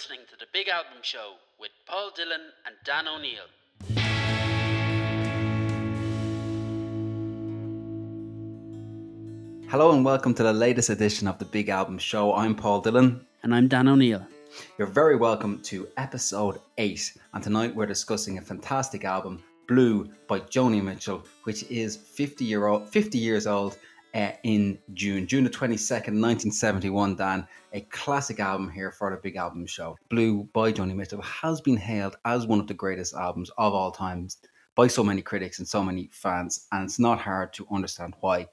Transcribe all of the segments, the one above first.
listening to The Big Album Show with Paul Dillon and Dan O'Neill. Hello and welcome to the latest edition of The Big Album Show. I'm Paul Dillon. And I'm Dan O'Neill. You're very welcome to episode 8. And tonight we're discussing a fantastic album, Blue by Joni Mitchell, which is 50, year old, 50 years old uh, in June, June the 22nd, 1971, Dan. A classic album here for the Big Album Show. Blue by Joni Mitchell has been hailed as one of the greatest albums of all times by so many critics and so many fans, and it's not hard to understand why.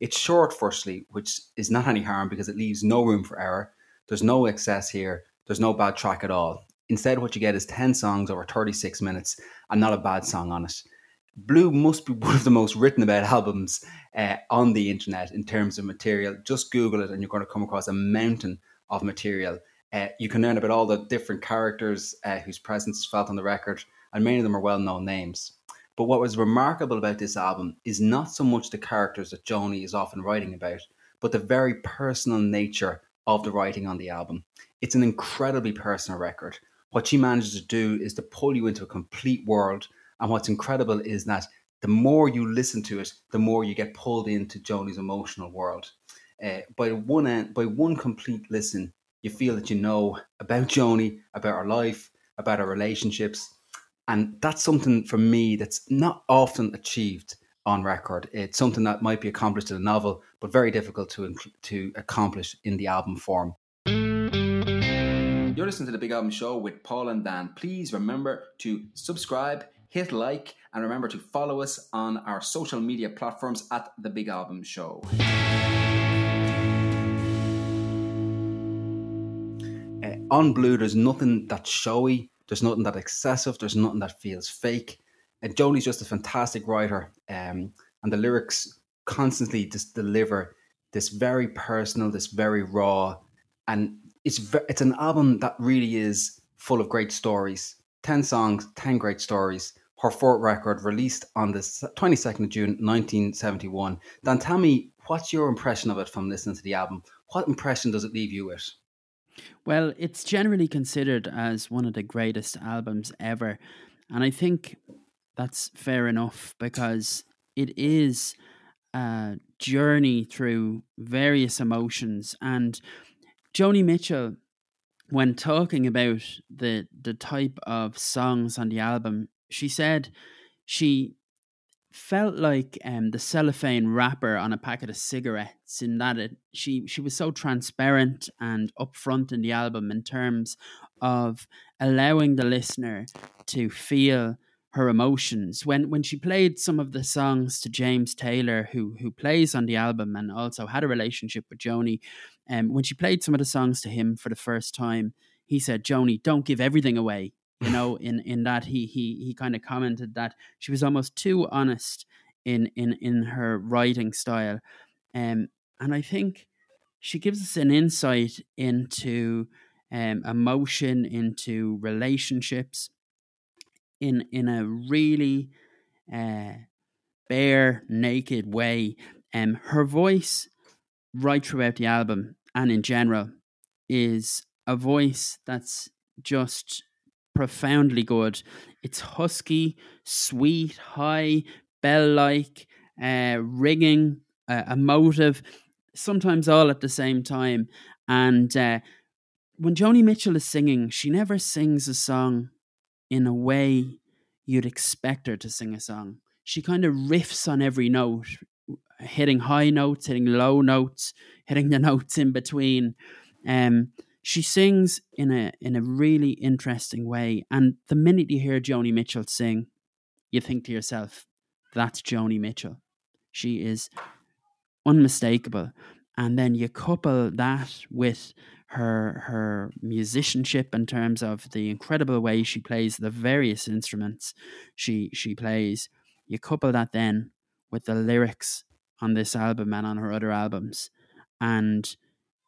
It's short, firstly, which is not any harm because it leaves no room for error. There's no excess here, there's no bad track at all. Instead, what you get is 10 songs over 36 minutes and not a bad song on it. Blue must be one of the most written about albums uh, on the internet in terms of material. Just Google it and you're going to come across a mountain of material. Uh, you can learn about all the different characters uh, whose presence is felt on the record, and many of them are well known names. But what was remarkable about this album is not so much the characters that Joni is often writing about, but the very personal nature of the writing on the album. It's an incredibly personal record. What she manages to do is to pull you into a complete world and what's incredible is that the more you listen to it, the more you get pulled into Joni's emotional world. Uh, by one end, by one complete listen, you feel that you know about Joni, about her life, about her relationships, and that's something for me that's not often achieved on record. It's something that might be accomplished in a novel, but very difficult to to accomplish in the album form. You're listening to the Big Album Show with Paul and Dan. Please remember to subscribe hit like, and remember to follow us on our social media platforms at The Big Album Show. Uh, on Blue, there's nothing that's showy, there's nothing that excessive, there's nothing that feels fake. And Joni's just a fantastic writer, um, and the lyrics constantly just deliver this very personal, this very raw, and it's it's an album that really is full of great stories. Ten songs, ten great stories, her fourth record, released on the 22nd of June 1971. Dan, tell me, what's your impression of it from listening to the album? What impression does it leave you with? Well, it's generally considered as one of the greatest albums ever. And I think that's fair enough because it is a journey through various emotions. And Joni Mitchell, when talking about the the type of songs on the album, she said she felt like um, the cellophane wrapper on a packet of cigarettes in that it, she she was so transparent and upfront in the album in terms of allowing the listener to feel her emotions. When when she played some of the songs to James Taylor who who plays on the album and also had a relationship with Joni um, when she played some of the songs to him for the first time he said Joni don't give everything away you know in in that he he he kind of commented that she was almost too honest in in in her writing style. Um and i think she gives us an insight into um emotion into relationships in in a really uh bare naked way. Um her voice right throughout the album and in general is a voice that's just profoundly good. It's husky, sweet, high, bell like, uh, ringing, uh, emotive, sometimes all at the same time. And uh, when Joni Mitchell is singing, she never sings a song in a way you'd expect her to sing a song. She kind of riffs on every note, hitting high notes, hitting low notes, hitting the notes in between. Um, she sings in a in a really interesting way. And the minute you hear joni mitchell sing you think to yourself that's joni mitchell. She is unmistakable. And then you couple that with her her musicianship in terms of the incredible way she plays the various instruments she she plays. You couple that then with the lyrics on this album and on her other albums. And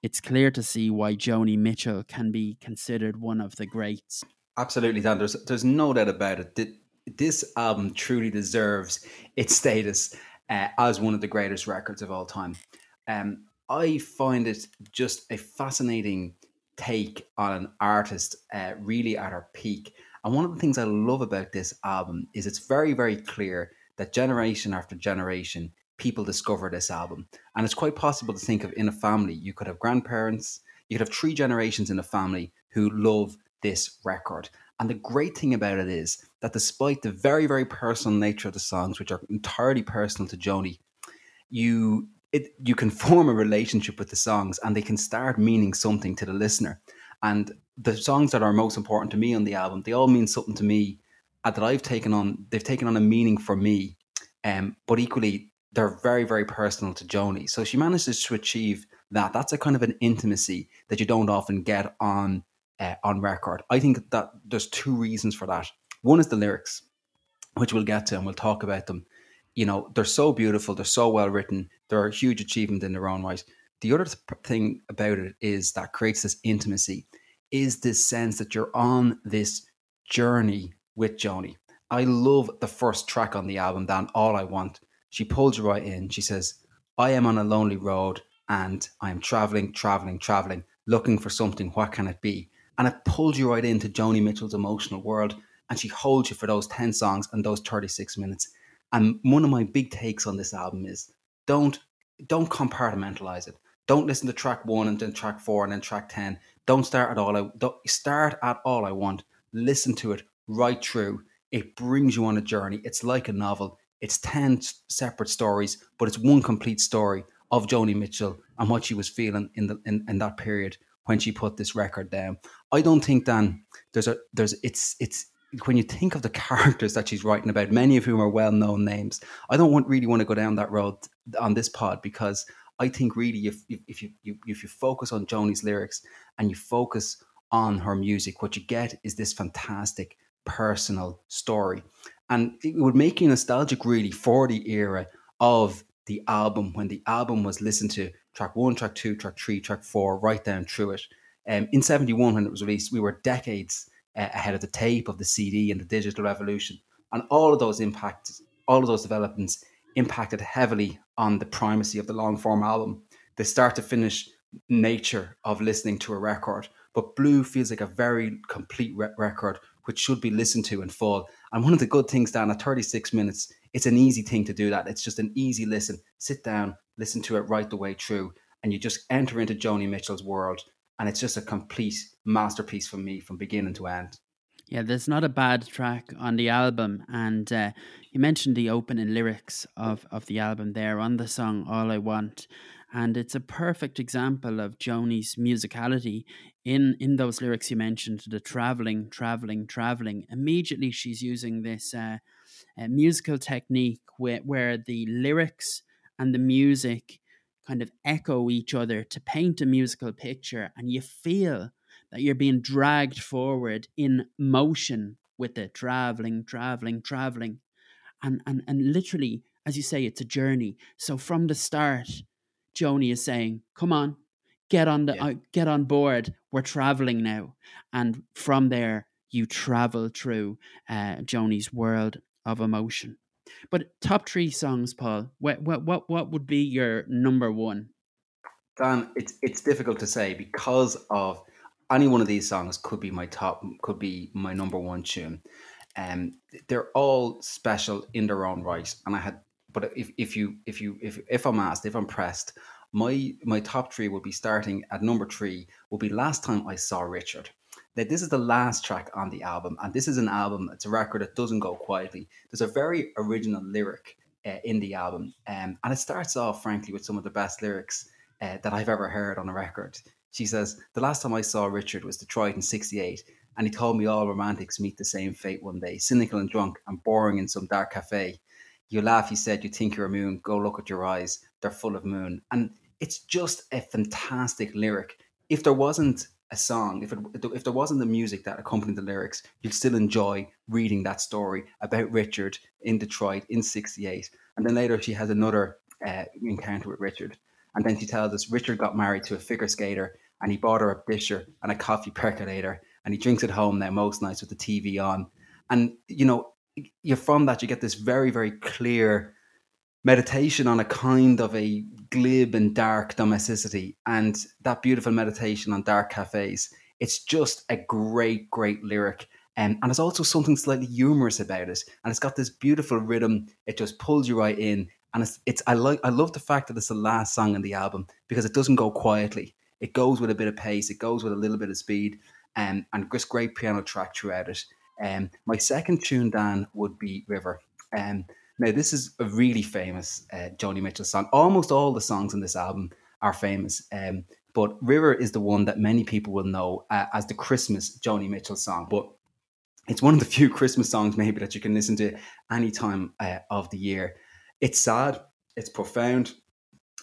it's clear to see why Joni Mitchell can be considered one of the greats. Absolutely, Dan. There's there's no doubt about it. This album truly deserves its status uh, as one of the greatest records of all time. Um, I find it just a fascinating take on an artist uh, really at her peak. And one of the things I love about this album is it's very, very clear that generation after generation, people discover this album. And it's quite possible to think of in a family, you could have grandparents, you could have three generations in a family who love this record. And the great thing about it is that despite the very, very personal nature of the songs, which are entirely personal to Joni, you it, you can form a relationship with the songs and they can start meaning something to the listener. And the songs that are most important to me on the album, they all mean something to me uh, that I've taken on. They've taken on a meaning for me, um, but equally they're very, very personal to Joni. So she manages to achieve that. That's a kind of an intimacy that you don't often get on uh, on record. I think that there's two reasons for that. One is the lyrics, which we'll get to and we'll talk about them you know, they're so beautiful, they're so well written, they're a huge achievement in their own right. The other thing about it is that creates this intimacy, is this sense that you're on this journey with Joni. I love the first track on the album, Dan, All I Want. She pulls you right in. She says, I am on a lonely road and I am traveling, traveling, traveling, looking for something. What can it be? And it pulls you right into Joni Mitchell's emotional world. And she holds you for those 10 songs and those 36 minutes. And one of my big takes on this album is don't don't compartmentalize it. Don't listen to track one and then track four and then track ten. Don't start at all. I don't start at all I want. Listen to it right through. It brings you on a journey. It's like a novel. It's ten separate stories, but it's one complete story of Joni Mitchell and what she was feeling in the in, in that period when she put this record down. I don't think Dan there's a there's it's it's when you think of the characters that she's writing about, many of whom are well known names, I don't want, really want to go down that road on this pod because I think really if, if you, you if you focus on Joni's lyrics and you focus on her music, what you get is this fantastic personal story. And it would make you nostalgic really for the era of the album when the album was listened to track one, track two, track three, track four, right down through it. Um, in 71, when it was released, we were decades uh, ahead of the tape, of the CD, and the digital revolution. And all of those impacts, all of those developments impacted heavily on the primacy of the long form album, the start to finish nature of listening to a record. But Blue feels like a very complete re- record, which should be listened to in full. And one of the good things, Dan, at 36 minutes, it's an easy thing to do that. It's just an easy listen. Sit down, listen to it right the way through, and you just enter into Joni Mitchell's world and it's just a complete masterpiece for me from beginning to end. Yeah, there's not a bad track on the album, and uh, you mentioned the opening lyrics of of the album there on the song "All I Want," and it's a perfect example of Joni's musicality in in those lyrics you mentioned. The traveling, traveling, traveling. Immediately, she's using this uh, uh, musical technique where where the lyrics and the music kind of echo each other to paint a musical picture and you feel that you're being dragged forward in motion with it traveling traveling traveling and and and literally as you say it's a journey so from the start joni is saying come on get on the yeah. uh, get on board we're traveling now and from there you travel through uh, joni's world of emotion but top three songs, Paul. What what what what would be your number one? Dan, it's it's difficult to say because of any one of these songs could be my top, could be my number one tune. Um, they're all special in their own right, and I had. But if, if you if you if if I'm asked if I'm pressed, my my top three will be starting at number three. Will be last time I saw Richard. Now, this is the last track on the album, and this is an album, it's a record that doesn't go quietly. There's a very original lyric uh, in the album, um, and it starts off, frankly, with some of the best lyrics uh, that I've ever heard on a record. She says, The last time I saw Richard was Detroit in 68, and he told me all romantics meet the same fate one day, cynical and drunk and boring in some dark cafe. You laugh, you said, you think you're a moon, go look at your eyes, they're full of moon. And it's just a fantastic lyric. If there wasn't a song, if it, if there wasn't the music that accompanied the lyrics, you'd still enjoy reading that story about Richard in Detroit in '68. And then later she has another uh, encounter with Richard, and then she tells us Richard got married to a figure skater, and he bought her a disher and a coffee percolator, and he drinks at home now most nights with the TV on. And you know, you're from that you get this very very clear meditation on a kind of a glib and dark domesticity and that beautiful meditation on dark cafes. It's just a great, great lyric. Um, and there's also something slightly humorous about it. And it's got this beautiful rhythm. It just pulls you right in. And it's, it's I like I love the fact that it's the last song in the album because it doesn't go quietly. It goes with a bit of pace. It goes with a little bit of speed. Um, and just great piano track throughout it. Um, my second tune, Dan, would be River. Um, now, this is a really famous uh, Joni Mitchell song. Almost all the songs on this album are famous, um, but River is the one that many people will know uh, as the Christmas Joni Mitchell song. But it's one of the few Christmas songs, maybe, that you can listen to any time uh, of the year. It's sad, it's profound,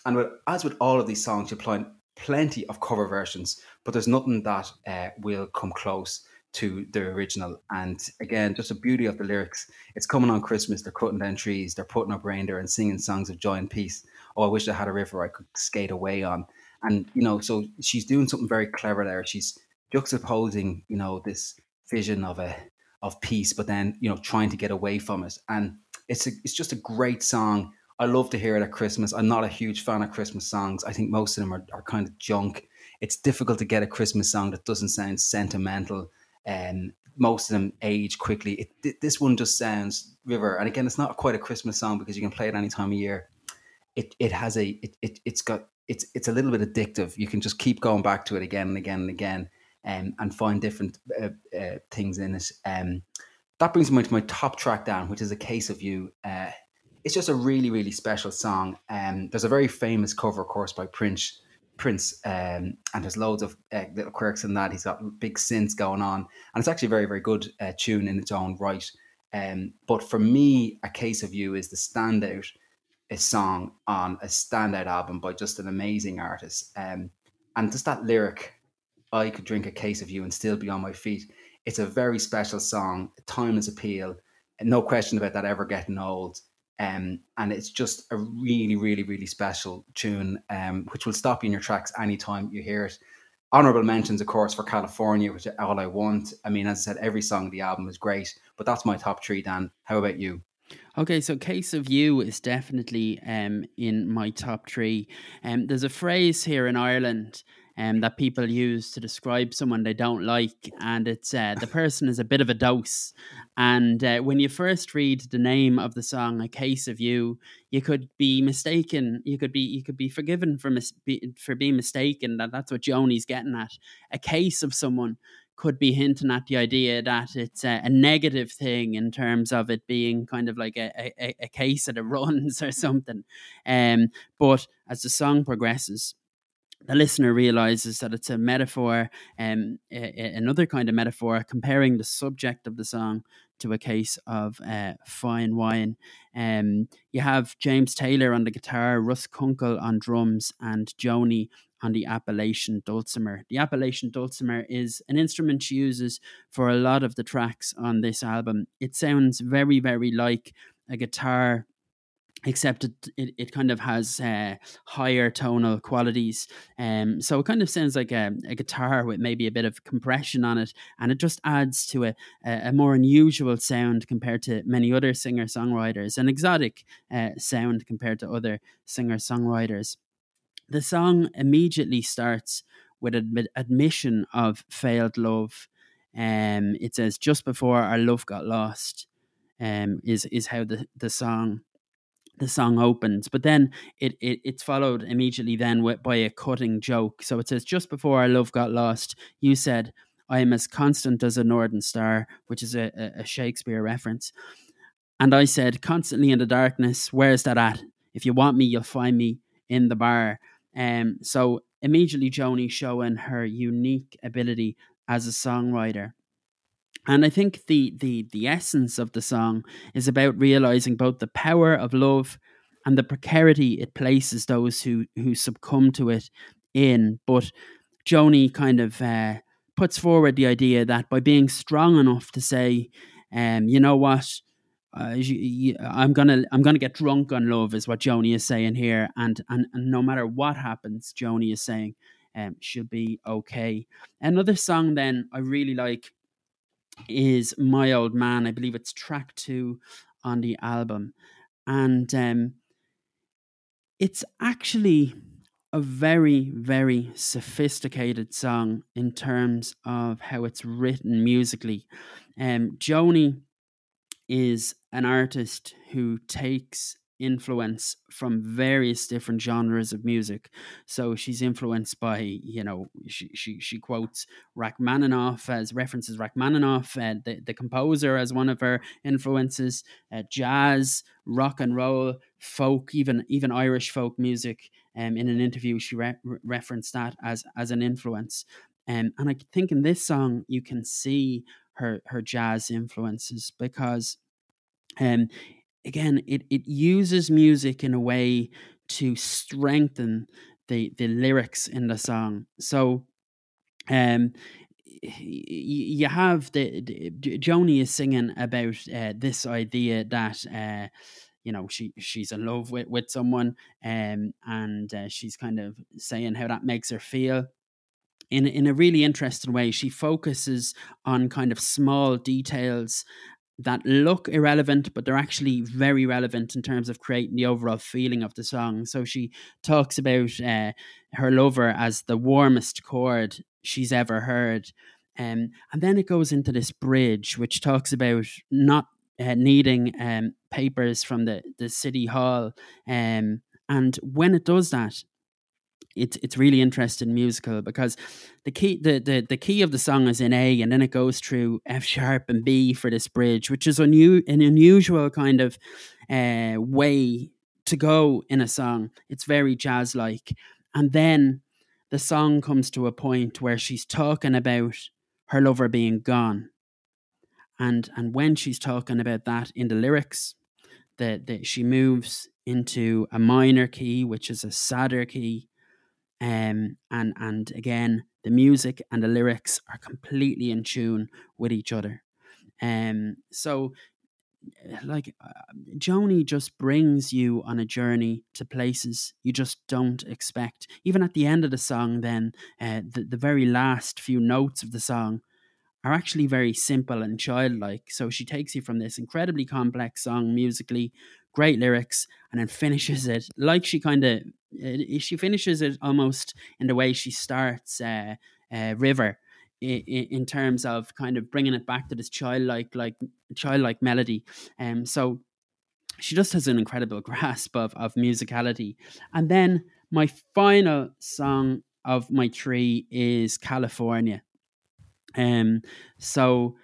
and with, as with all of these songs, you find plenty of cover versions, but there's nothing that uh, will come close to the original. And again, just the beauty of the lyrics. It's coming on Christmas. They're cutting down trees. They're putting up reindeer and singing songs of joy and peace. Oh, I wish I had a river I could skate away on. And you know, so she's doing something very clever there. She's juxtaposing, you know, this vision of a of peace, but then you know, trying to get away from it. And it's a, it's just a great song. I love to hear it at Christmas. I'm not a huge fan of Christmas songs. I think most of them are, are kind of junk. It's difficult to get a Christmas song that doesn't sound sentimental and most of them age quickly. It, this one just sounds River, and again, it's not quite a Christmas song because you can play it any time of year. It it has a it, it it's got it's it's a little bit addictive. You can just keep going back to it again and again and again, um, and find different uh, uh, things in it. Um, that brings me to my top track down, which is a case of you. Uh, it's just a really really special song. Um, there's a very famous cover, of course, by Prince Prince, um, and there's loads of uh, little quirks in that. He's got big synths going on, and it's actually a very, very good uh, tune in its own right. Um, but for me, A Case of You is the standout a song on a standout album by just an amazing artist. Um, and just that lyric, I could drink a case of you and still be on my feet. It's a very special song, timeless appeal, no question about that ever getting old. Um, and it's just a really, really, really special tune, um, which will stop you in your tracks anytime you hear it. Honorable mentions, of course, for California, which all I want. I mean, as I said, every song of the album is great, but that's my top three, Dan. How about you? Okay, so Case of You is definitely um, in my top three. Um, there's a phrase here in Ireland um, that people use to describe someone they don't like, and it's uh, the person is a bit of a dose. And uh, when you first read the name of the song, "A Case of You," you could be mistaken. You could be you could be forgiven for mis- be, for being mistaken that that's what Joni's getting at. A case of someone could be hinting at the idea that it's a, a, negative thing in terms of it being kind of like a, a, a case that it runs or something. Um, but as the song progresses, the listener realizes that it's a metaphor, um, a, a, another kind of metaphor, comparing the subject of the song to a case of uh, fine wine. Um, you have James Taylor on the guitar, Russ Kunkel on drums, and Joni on the Appalachian dulcimer. The Appalachian dulcimer is an instrument she uses for a lot of the tracks on this album. It sounds very, very like a guitar except it, it, it, kind of has uh, higher tonal qualities. Um, so it kind of sounds like a, a, guitar with maybe a bit of compression on it, and it just adds to a, a more unusual sound compared to many other singer songwriters, an exotic uh, sound compared to other singer songwriters. The song immediately starts with an admission of failed love. Um, it says, just before our love got lost, um, is, is how the, the song the song opens, but then it, it it's followed immediately then with, by a cutting joke. So it says, "Just before our love got lost, you said." I am as constant as a northern star, which is a, a Shakespeare reference. And I said, constantly in the darkness, where's that at? If you want me, you'll find me in the bar. Um, so immediately Joni showing her unique ability as a songwriter. And I think the the the essence of the song is about realizing both the power of love and the precarity it places those who who succumb to it in. But Joni kind of uh, puts forward the idea that by being strong enough to say, um, you know what, uh, you, you, I'm gonna I'm gonna get drunk on love is what Joni is saying here, and and, and no matter what happens, Joni is saying um, she'll be okay. Another song then I really like is My Old Man. I believe it's track two on the album. And um, it's actually a very, very sophisticated song in terms of how it's written musically. Um, Joni is an artist who takes influence from various different genres of music. So she's influenced by, you know, she she, she quotes Rachmaninoff as references Rachmaninoff, uh, the, the composer as one of her influences, uh, jazz, rock and roll, folk, even even Irish folk music. Um, in an interview, she re- referenced that as as an influence. Um, and I think in this song you can see her her jazz influences because um, again, it, it uses music in a way to strengthen the the lyrics in the song. So, um, you have the, the Joni is singing about uh, this idea that uh, you know she she's in love with with someone, um, and uh, she's kind of saying how that makes her feel. In, in a really interesting way, she focuses on kind of small details that look irrelevant, but they're actually very relevant in terms of creating the overall feeling of the song. So she talks about uh, her lover as the warmest chord she's ever heard. Um, and then it goes into this bridge, which talks about not uh, needing um, papers from the, the city hall. Um, and when it does that, it's it's really interesting musical because the key the, the the key of the song is in A and then it goes through F sharp and B for this bridge, which is unu- an unusual kind of uh, way to go in a song. It's very jazz like, and then the song comes to a point where she's talking about her lover being gone, and and when she's talking about that in the lyrics, that that she moves into a minor key, which is a sadder key um, and and again the music and the lyrics are completely in tune with each other um, so like uh, Joni just brings you on a journey to places you just don't expect. Even at the end of the song, then uh, the the very last few notes of the song are actually very simple and childlike. So she takes you from this incredibly complex song musically great lyrics, and then finishes it like she kind of eh, she finishes it almost in the way she starts uh, uh, River in, terms of kind of bringing it back to this childlike like childlike melody. Um, so she just has an incredible grasp of of musicality. And then my final song of my three is California. Um, so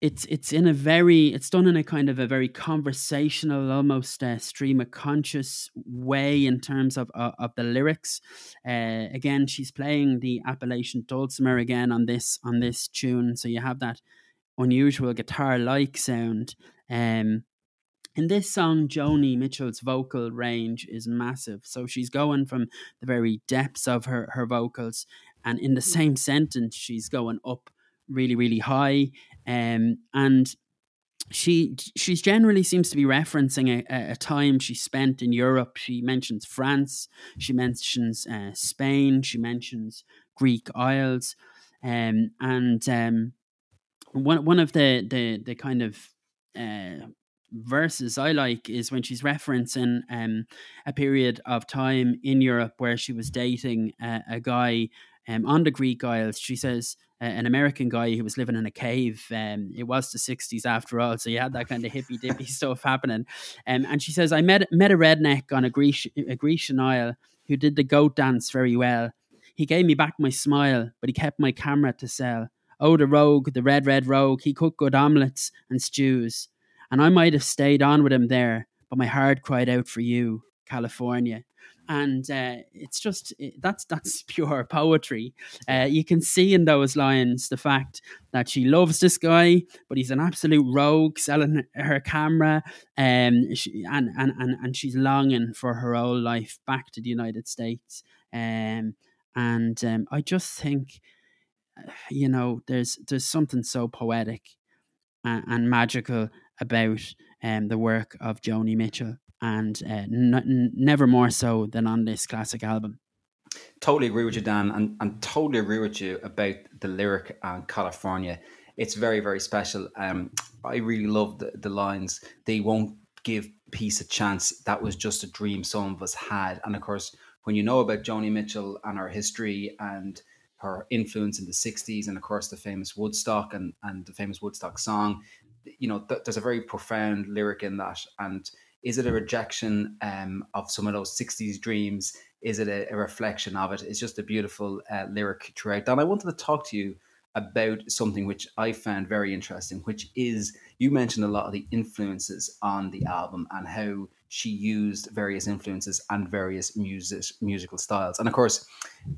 it's it's in a very it's done in a kind of a very conversational almost uh, stream of conscious way in terms of uh, of the lyrics uh, again she's playing the appalachian dulcimer again on this on this tune so you have that unusual guitar like sound um in this song, Joni Mitchell's vocal range is massive. So she's going from the very depths of her, her vocals, and in the same sentence, she's going up really, really high. Um, and she she's generally seems to be referencing a, a, time she spent in Europe. She mentions France, she mentions uh, Spain, she mentions Greek Isles, um, and um, one one of the the the kind of uh, verses I like is when she's referencing um, a period of time in Europe where she was dating uh, a guy um, on the Greek Isles. She says uh, an American guy who was living in a cave. Um, it was the 60s after all, so you had that kind of hippy dippy stuff happening. Um, and she says, I met, met a redneck on a, Grecian, a Grecian Isle who did the goat dance very well. He gave me back my smile, but he kept my camera to sell. Oh, the rogue, the red, red rogue, he cooked good omelets and stews. And I might have stayed on with him there, but my heart cried out for you, California and uh, it's just that's that's pure poetry. Uh, you can see in those lines the fact that she loves this guy, but he's an absolute rogue, selling her camera, um, she, and and and and she's longing for her old life back to the United States. Um, and um, I just think, uh, you know, there's there's something so poetic and, and magical about um, the work of Joni Mitchell and uh, n- never more so than on this classic album. Totally agree with you, Dan, and, and totally agree with you about the lyric California. It's very, very special. Um, I really love the, the lines. They won't give peace a chance. That was just a dream some of us had. And of course, when you know about Joni Mitchell and her history and her influence in the 60s and of course the famous Woodstock and, and the famous Woodstock song, you know, th- there's a very profound lyric in that. And is it a rejection um, of some of those 60s dreams? Is it a, a reflection of it? It's just a beautiful uh, lyric throughout. And I wanted to talk to you about something which I found very interesting, which is you mentioned a lot of the influences on the album and how she used various influences and various music musical styles. And of course,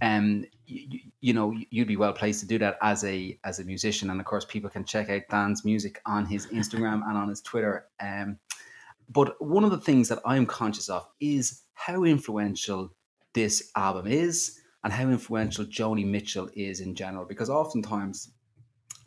um, you, you know, you'd be well placed to do that as a as a musician. And of course, people can check out Dan's music on his Instagram and on his Twitter. Um, but one of the things that I'm conscious of is how influential this album is and how influential Joni Mitchell is in general. Because oftentimes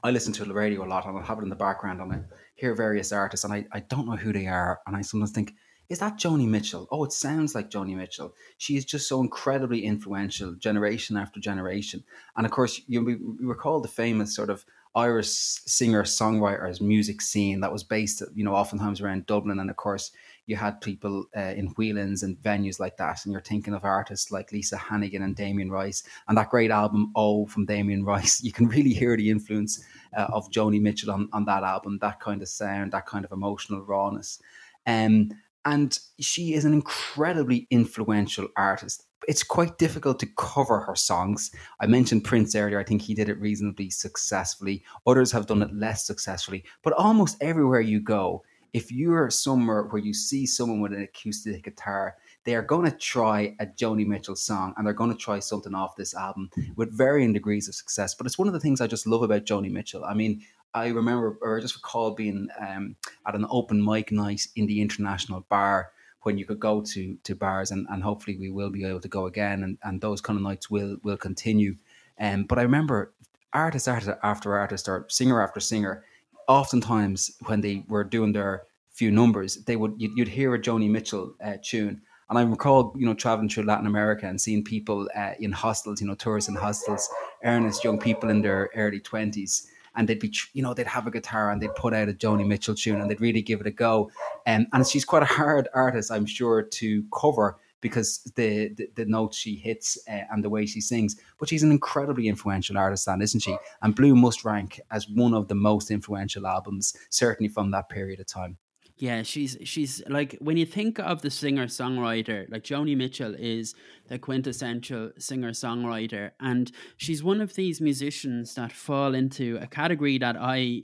I listen to the radio a lot and I have it in the background and I hear various artists and I, I don't know who they are. And I sometimes think, is that Joni Mitchell? Oh, it sounds like Joni Mitchell. She is just so incredibly influential, generation after generation. And of course, you, you recall the famous sort of Irish singer songwriters music scene that was based, you know, oftentimes around Dublin. And of course, you had people uh, in Whelan's and venues like that. And you're thinking of artists like Lisa Hannigan and Damien Rice. And that great album, Oh, from Damien Rice, you can really hear the influence uh, of Joni Mitchell on, on that album, that kind of sound, that kind of emotional rawness. Um, and she is an incredibly influential artist it's quite difficult to cover her songs. I mentioned Prince earlier. I think he did it reasonably successfully. Others have done it less successfully. But almost everywhere you go, if you're somewhere where you see someone with an acoustic guitar, they are going to try a Joni Mitchell song and they're going to try something off this album with varying degrees of success. But it's one of the things I just love about Joni Mitchell. I mean, I remember, or I just recall being um, at an open mic night in the International Bar when you could go to to bars and, and hopefully we will be able to go again and, and those kind of nights will will continue. Um, but I remember artist after artist or singer after singer, oftentimes when they were doing their few numbers, they would you'd, you'd hear a Joni Mitchell uh, tune. And I recall, you know, traveling through Latin America and seeing people uh, in hostels, you know, tourists in hostels, earnest young people in their early twenties, and they'd be, you know, they'd have a guitar and they'd put out a Joni Mitchell tune and they'd really give it a go. Um, and she's quite a hard artist, I'm sure, to cover because the the, the notes she hits uh, and the way she sings. But she's an incredibly influential artist, and isn't she? And Blue must rank as one of the most influential albums, certainly from that period of time. Yeah, she's she's like when you think of the singer songwriter, like Joni Mitchell is the quintessential singer songwriter, and she's one of these musicians that fall into a category that I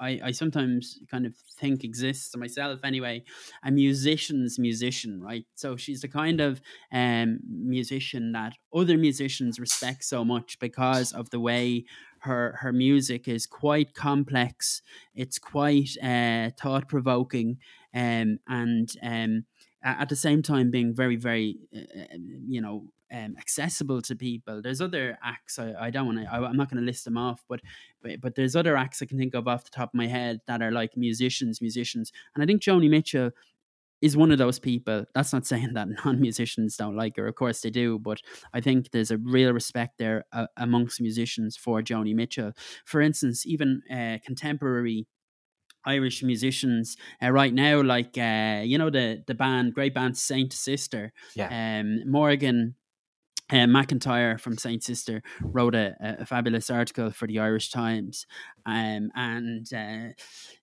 I, I sometimes kind of think exists myself anyway a musician's musician right? So she's the kind of um, musician that other musicians respect so much because of the way her her music is quite complex. It's quite uh, thought provoking, um, and um, at the same time being very very uh, uh, you know um, accessible to people. There's other acts I, I don't want to. I'm not going to list them off, but, but but there's other acts I can think of off the top of my head that are like musicians, musicians, and I think Joni Mitchell is one of those people. That's not saying that non musicians don't like her. Of course they do, but I think there's a real respect there uh, amongst musicians for Joni Mitchell. For instance, even uh, contemporary Irish musicians uh, right now, like uh, you know the the band, great band Saint Sister, yeah. um, Morgan uh, MacIntyre from Saint Sister wrote a, a, fabulous article for the Irish Times, um, and uh,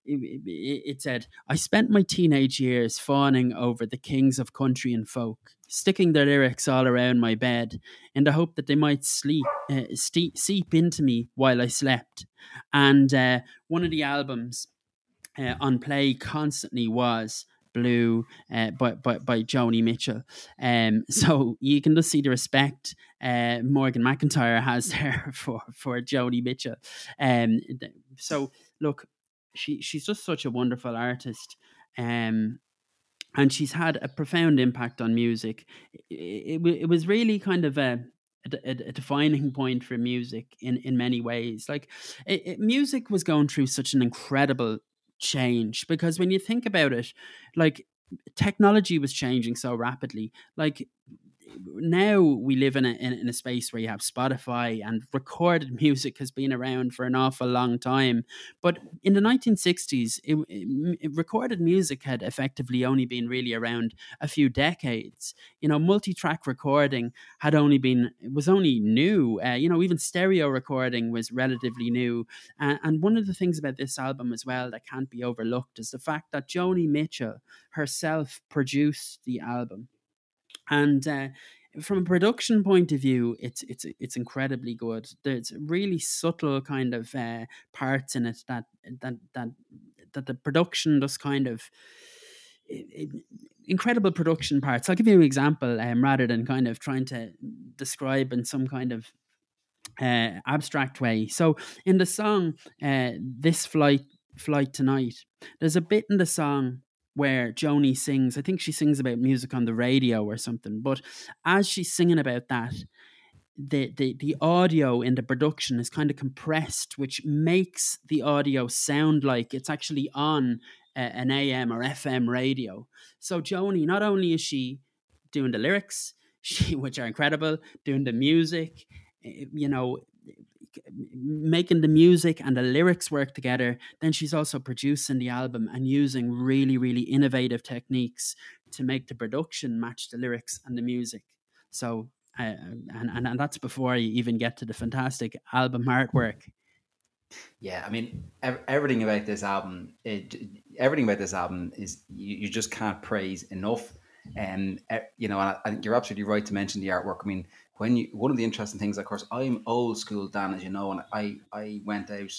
it, it, said, "I spent my teenage years fawning over the kings of country and folk, sticking their lyrics all around my bed, in the hope that they might sleep, uh, steep, seep into me while I slept." And uh, one of the albums uh, on play constantly was Blue uh, by, by, by Joni Mitchell. Um, so you can just see the respect uh, Morgan MacIntyre has there for, for Joni Mitchell. Um, so look, she she's just such a wonderful artist. Um, and she's had a profound impact on music. It, it, it was really kind of a, a, a, defining point for music in, in many ways. Like it, music was going through such an incredible change because when you think about it, like technology was changing so rapidly. Like now we live in a, in, in a space where you have Spotify and recorded music has been around for an awful long time. But in the 1960s, it, it, recorded music had effectively only been really around a few decades. You know, multi-track recording had only been was only new. Uh, you know, even stereo recording was relatively new. Uh, and one of the things about this album as well that can't be overlooked is the fact that Joni Mitchell herself produced the album. And uh, from a production point of view, it's it's it's incredibly good. There's really subtle kind of uh, parts in it that that that that the production just kind of incredible production parts. I'll give you an example um, rather than kind of trying to describe in some kind of uh, abstract way. So in the song, uh, this flight flight tonight, there's a bit in the song where Joni sings. I think she sings about music on the radio or something. But as she's singing about that, the, the, the audio in the production is kind of compressed, which makes the audio sound like it's actually on a, an AM or FM radio. So Joni, not only is she doing the lyrics, she which are incredible, doing the music, eh, you know, making the music and the lyrics work together, then she's also producing the album and using really, really innovative techniques to make the production match the lyrics and the music. So, uh, and, and, and that's before you even get to the fantastic album artwork. Yeah, I mean, everything about this album, it, everything about this album is you, you just can't praise enough. And uh, you know, I think you're absolutely right to mention the artwork. I mean, when you one of the interesting things, of course, I'm old school, Dan, as you know, and I I went out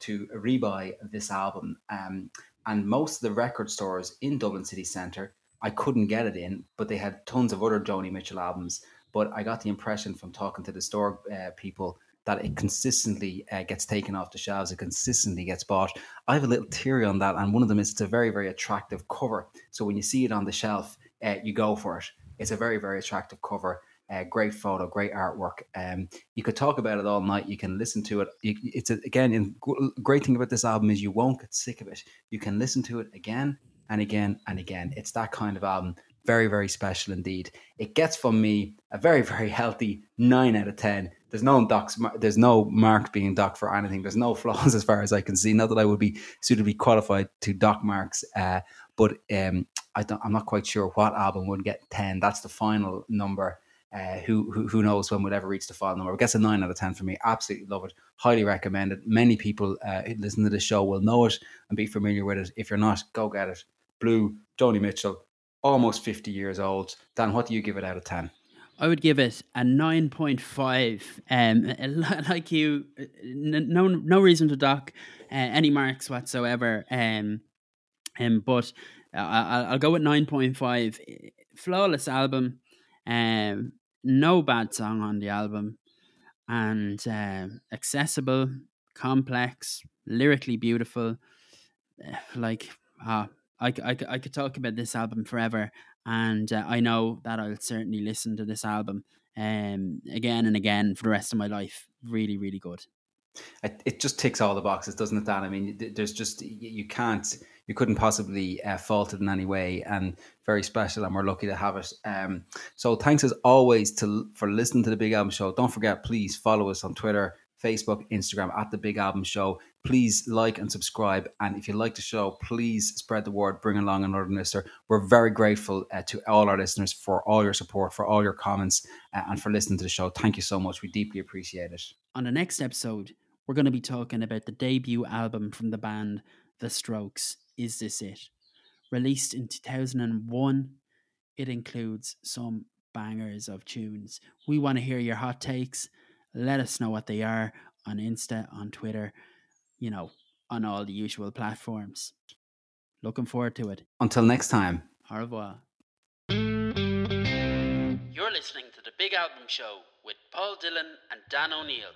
to rebuy this album, um, and most of the record stores in Dublin city centre, I couldn't get it in, but they had tons of other Joni Mitchell albums. But I got the impression from talking to the store uh, people that it consistently uh, gets taken off the shelves. It consistently gets bought. I have a little theory on that, and one of them is it's a very, very attractive cover. So when you see it on the shelf, uh, you go for it. It's a very, very attractive cover. Uh, great photo, great artwork. Um, you could talk about it all night. You can listen to it. You, it's a, again, and great thing about this album is you won't get sick of it. You can listen to it again and again and again. It's that kind of album. Very, very special indeed. It gets from me a very, very healthy nine out of ten. There's no docs. There's no mark being docked for anything. There's no flaws as far as I can see. Not that I would be suitably qualified to dock marks, uh, but um, I. I'm not quite sure what album would get ten. That's the final number uh, who, who, who knows when we'll ever reach the final number. I guess a nine out of ten for me. Absolutely love it. Highly recommend it. Many people uh, who listen to the show will know it and be familiar with it. If you're not, go get it. Blue, Joni Mitchell, almost fifty years old. Dan, what do you give it out of ten? I would give it a nine point five. Um, like you, no no reason to dock uh, any marks whatsoever. Um, um, but I'll, I'll go with nine point five. Flawless album. Um, no bad song on the album, and uh, accessible, complex, lyrically beautiful. Eh, like, ah, I, I, I could talk about this album forever, and uh, I know that I'll certainly listen to this album um, again and again for the rest of my life. Really, really good. It, it just ticks all the boxes, doesn't it, Dan? I mean, there's just you can't you couldn't possibly uh, fault it in any way, and very special, and we're lucky to have it. Um, so thanks as always to for listening to the Big Album Show. Don't forget, please follow us on Twitter, Facebook, Instagram at the Big Album Show. Please like and subscribe, and if you like the show, please spread the word, bring along another listener. We're very grateful uh, to all our listeners for all your support, for all your comments, uh, and for listening to the show. Thank you so much. We deeply appreciate it. On the next episode, we're going to be talking about the debut album from the band, The Strokes. Is This It? Released in 2001, it includes some bangers of tunes. We want to hear your hot takes. Let us know what they are on Insta, on Twitter, you know, on all the usual platforms. Looking forward to it. Until next time. Au revoir. You're listening to The Big Album Show with Paul Dillon and Dan O'Neill.